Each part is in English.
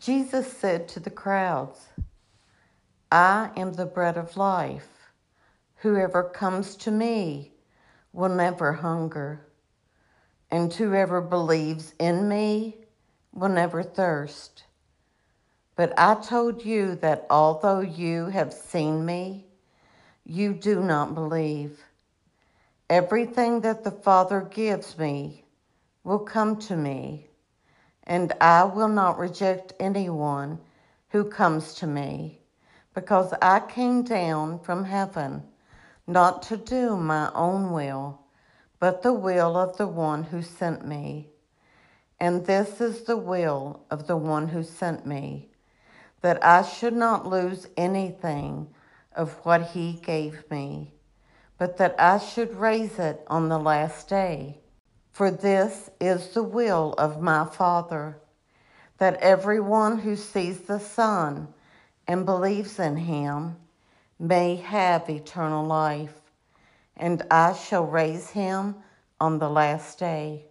Jesus said to the crowds, I am the bread of life. Whoever comes to me will never hunger, and whoever believes in me will never thirst. But I told you that although you have seen me, you do not believe. Everything that the Father gives me will come to me, and I will not reject anyone who comes to me, because I came down from heaven not to do my own will, but the will of the one who sent me. And this is the will of the one who sent me, that I should not lose anything of what he gave me, but that I should raise it on the last day. For this is the will of my Father, that everyone who sees the Son and believes in him may have eternal life, and I shall raise him on the last day.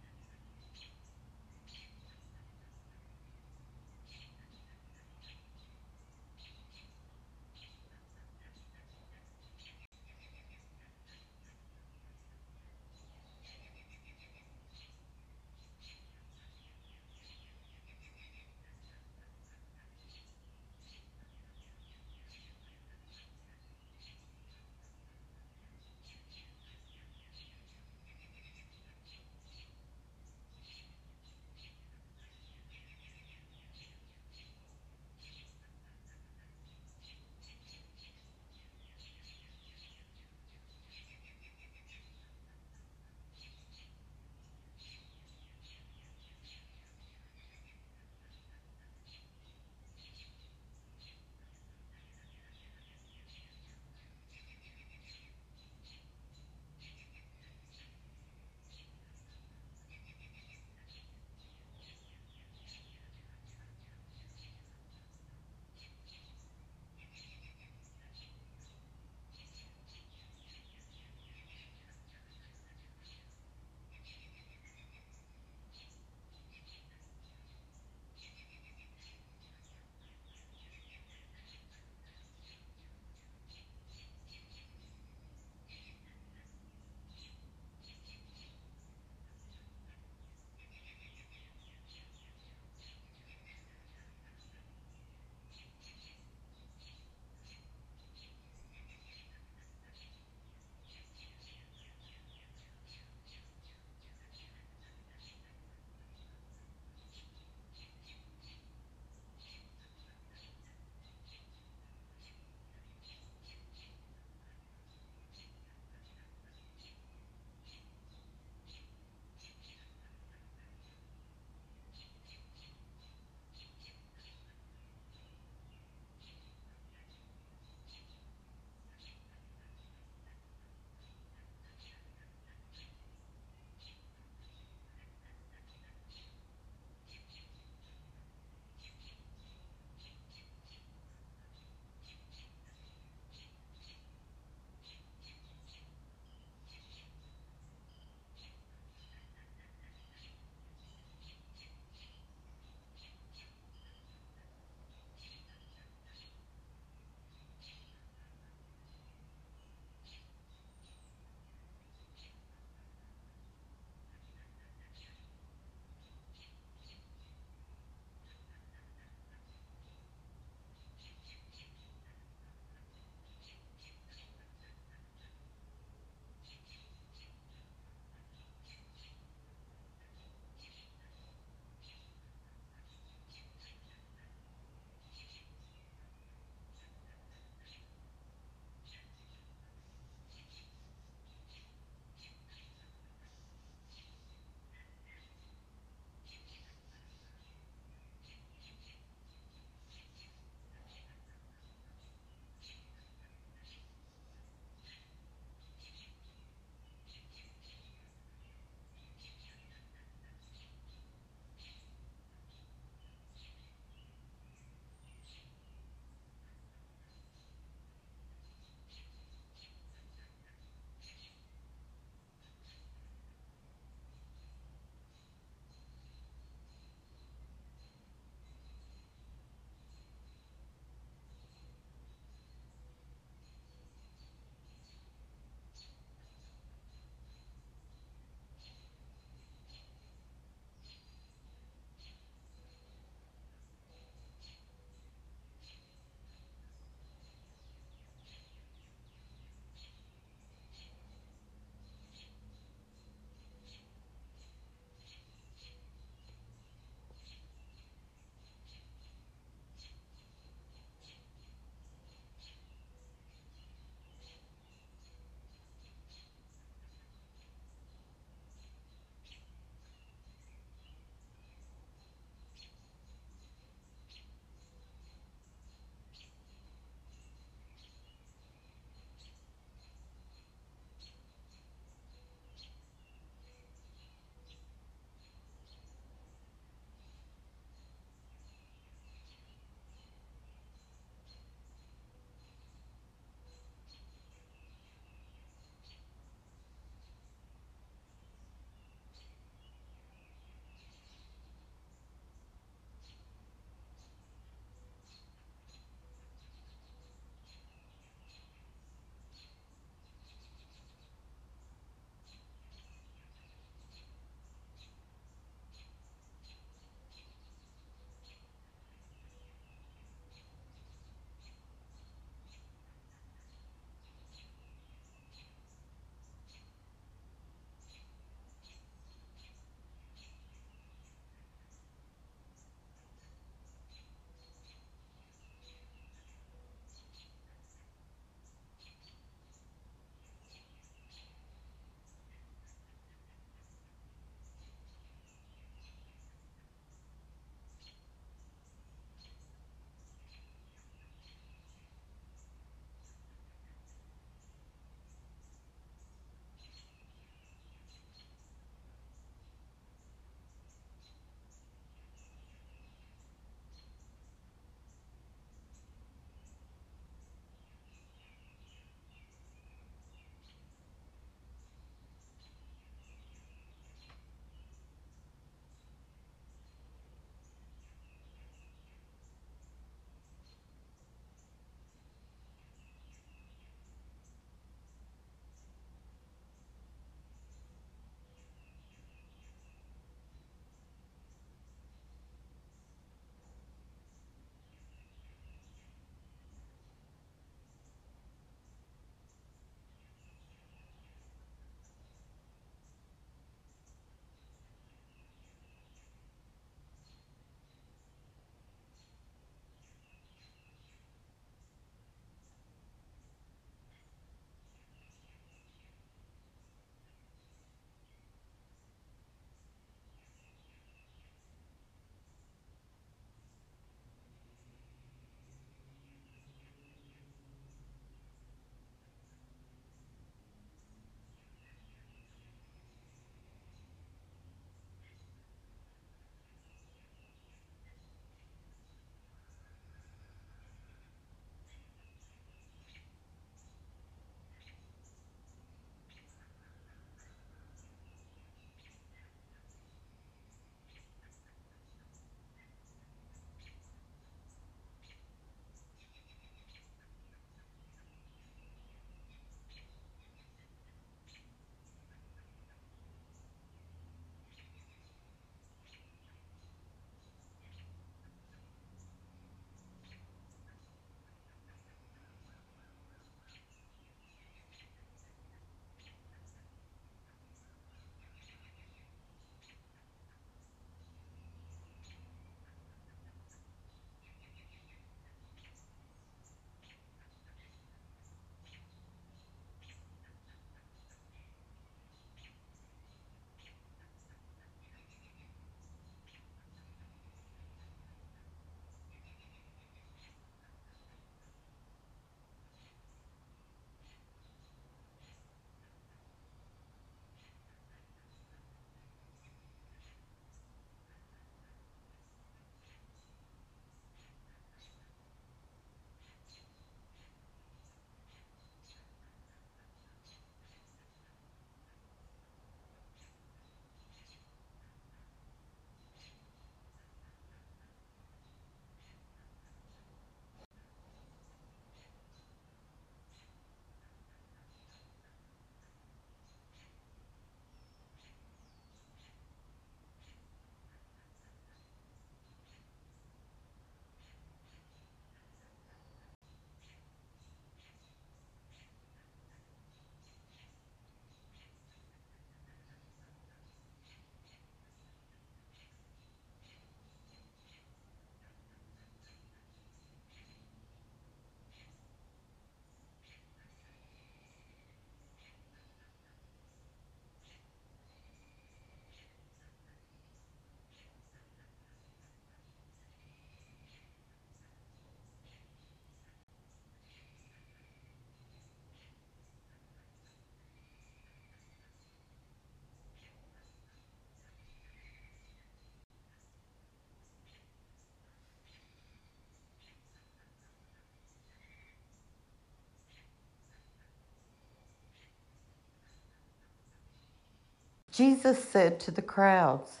Jesus said to the crowds,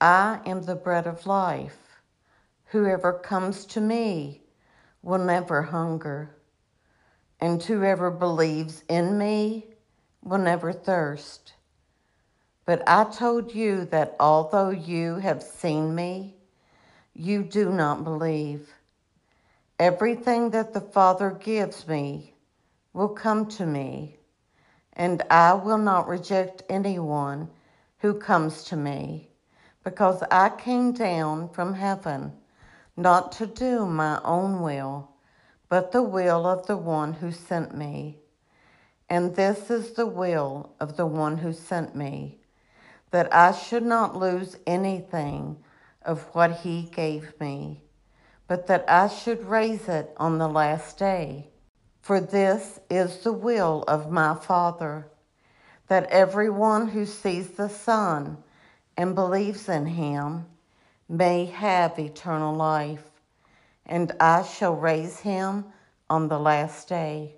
I am the bread of life. Whoever comes to me will never hunger, and whoever believes in me will never thirst. But I told you that although you have seen me, you do not believe. Everything that the Father gives me will come to me, and I will not reject anyone who comes to me, because I came down from heaven not to do my own will, but the will of the one who sent me. And this is the will of the one who sent me that I should not lose anything of what he gave me, but that I should raise it on the last day. For this is the will of my Father, that everyone who sees the Son and believes in him may have eternal life, and I shall raise him on the last day.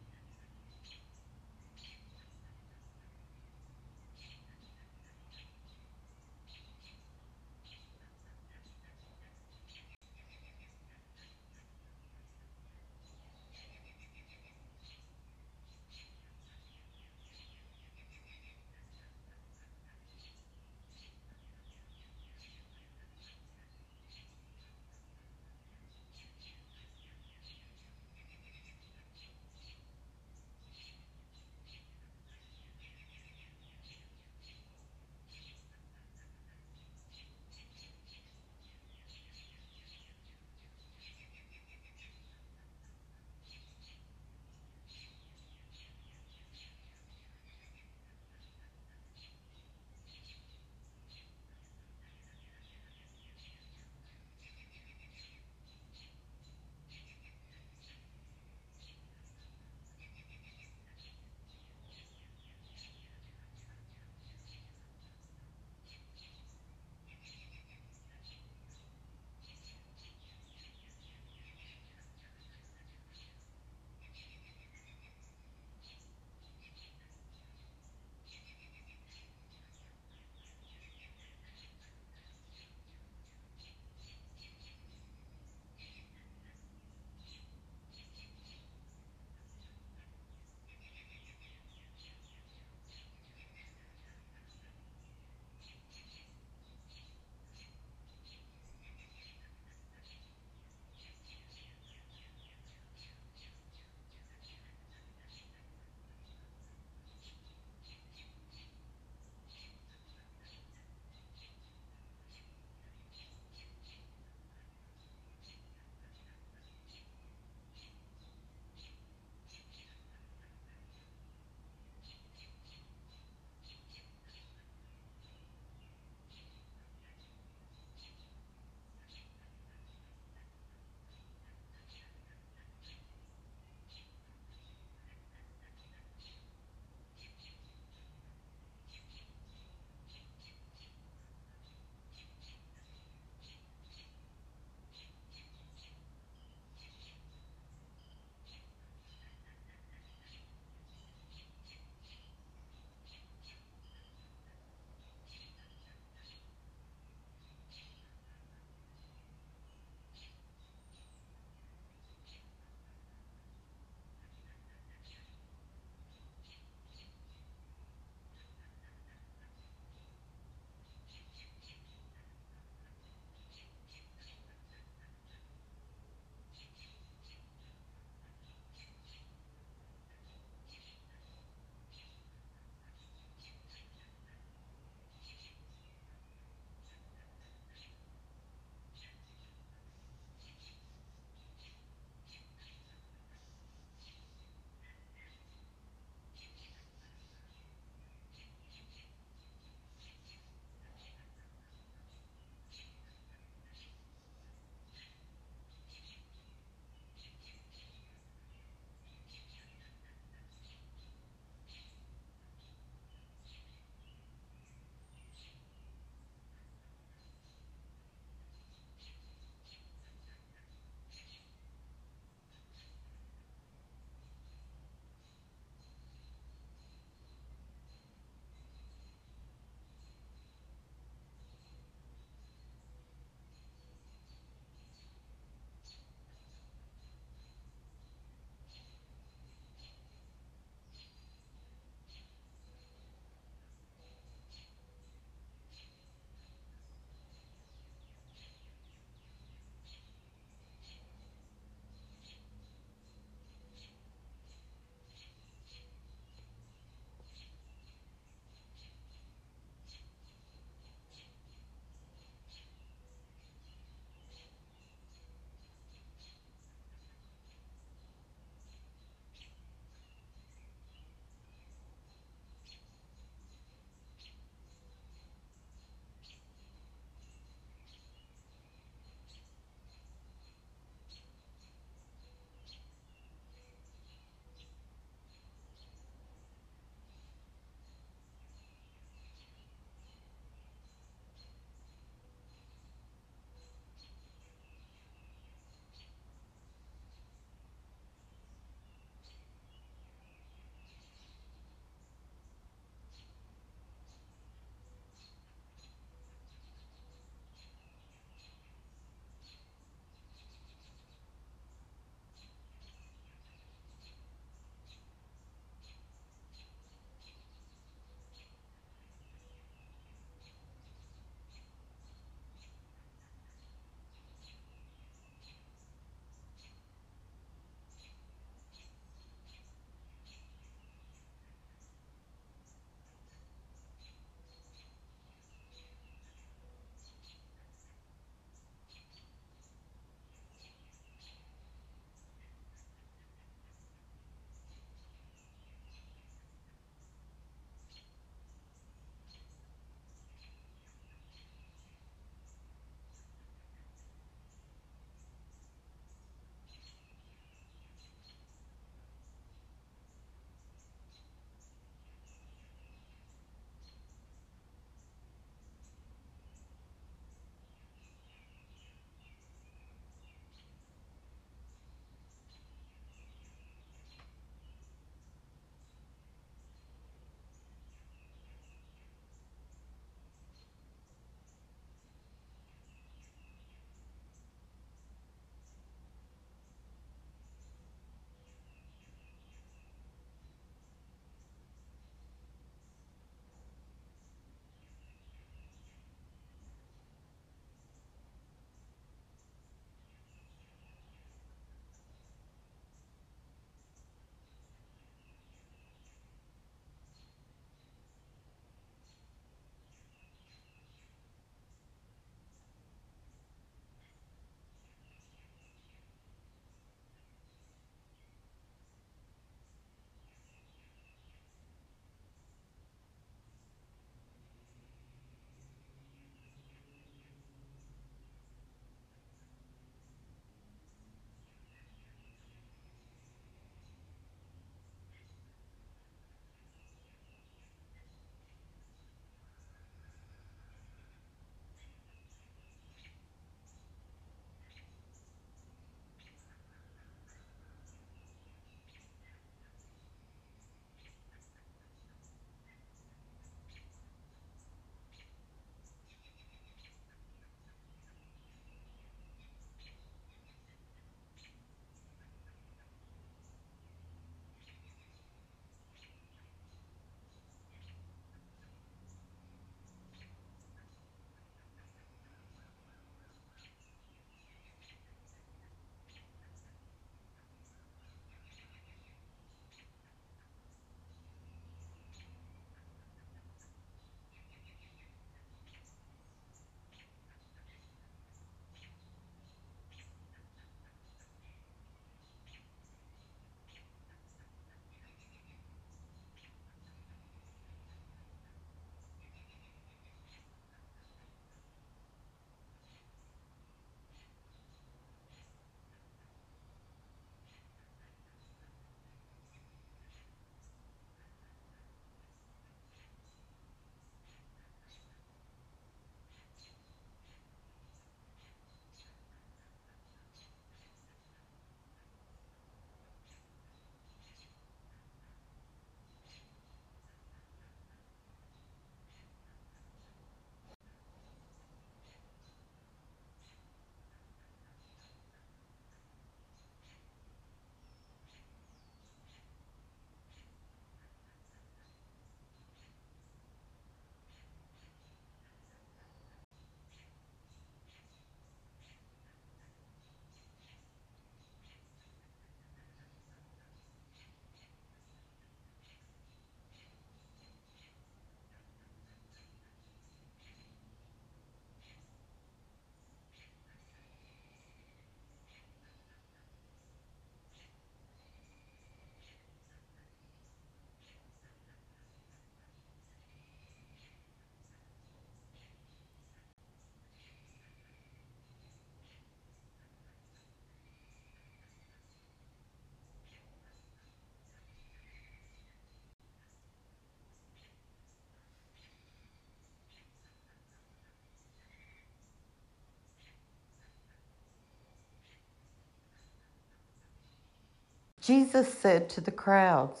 Jesus said to the crowds,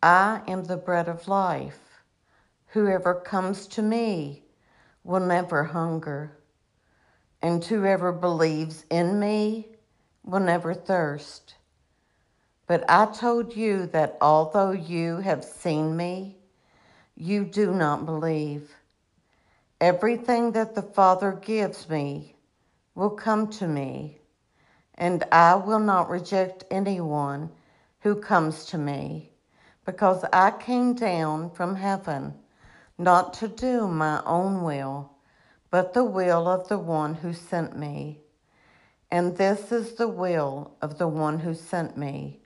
I am the bread of life. Whoever comes to me will never hunger, and whoever believes in me will never thirst. But I told you that although you have seen me, you do not believe. Everything that the Father gives me will come to me, and I will not reject anyone who comes to me because I came down from heaven not to do my own will, but the will of the one who sent me. And this is the will of the one who sent me,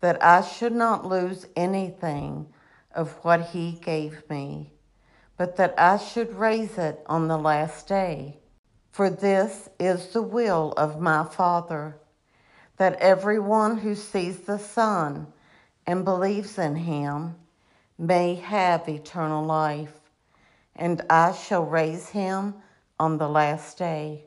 that I should not lose anything of what he gave me, but that I should raise it on the last day. For this is the will of my Father, that everyone who sees the Son and believes in him may have eternal life, and I shall raise him on the last day.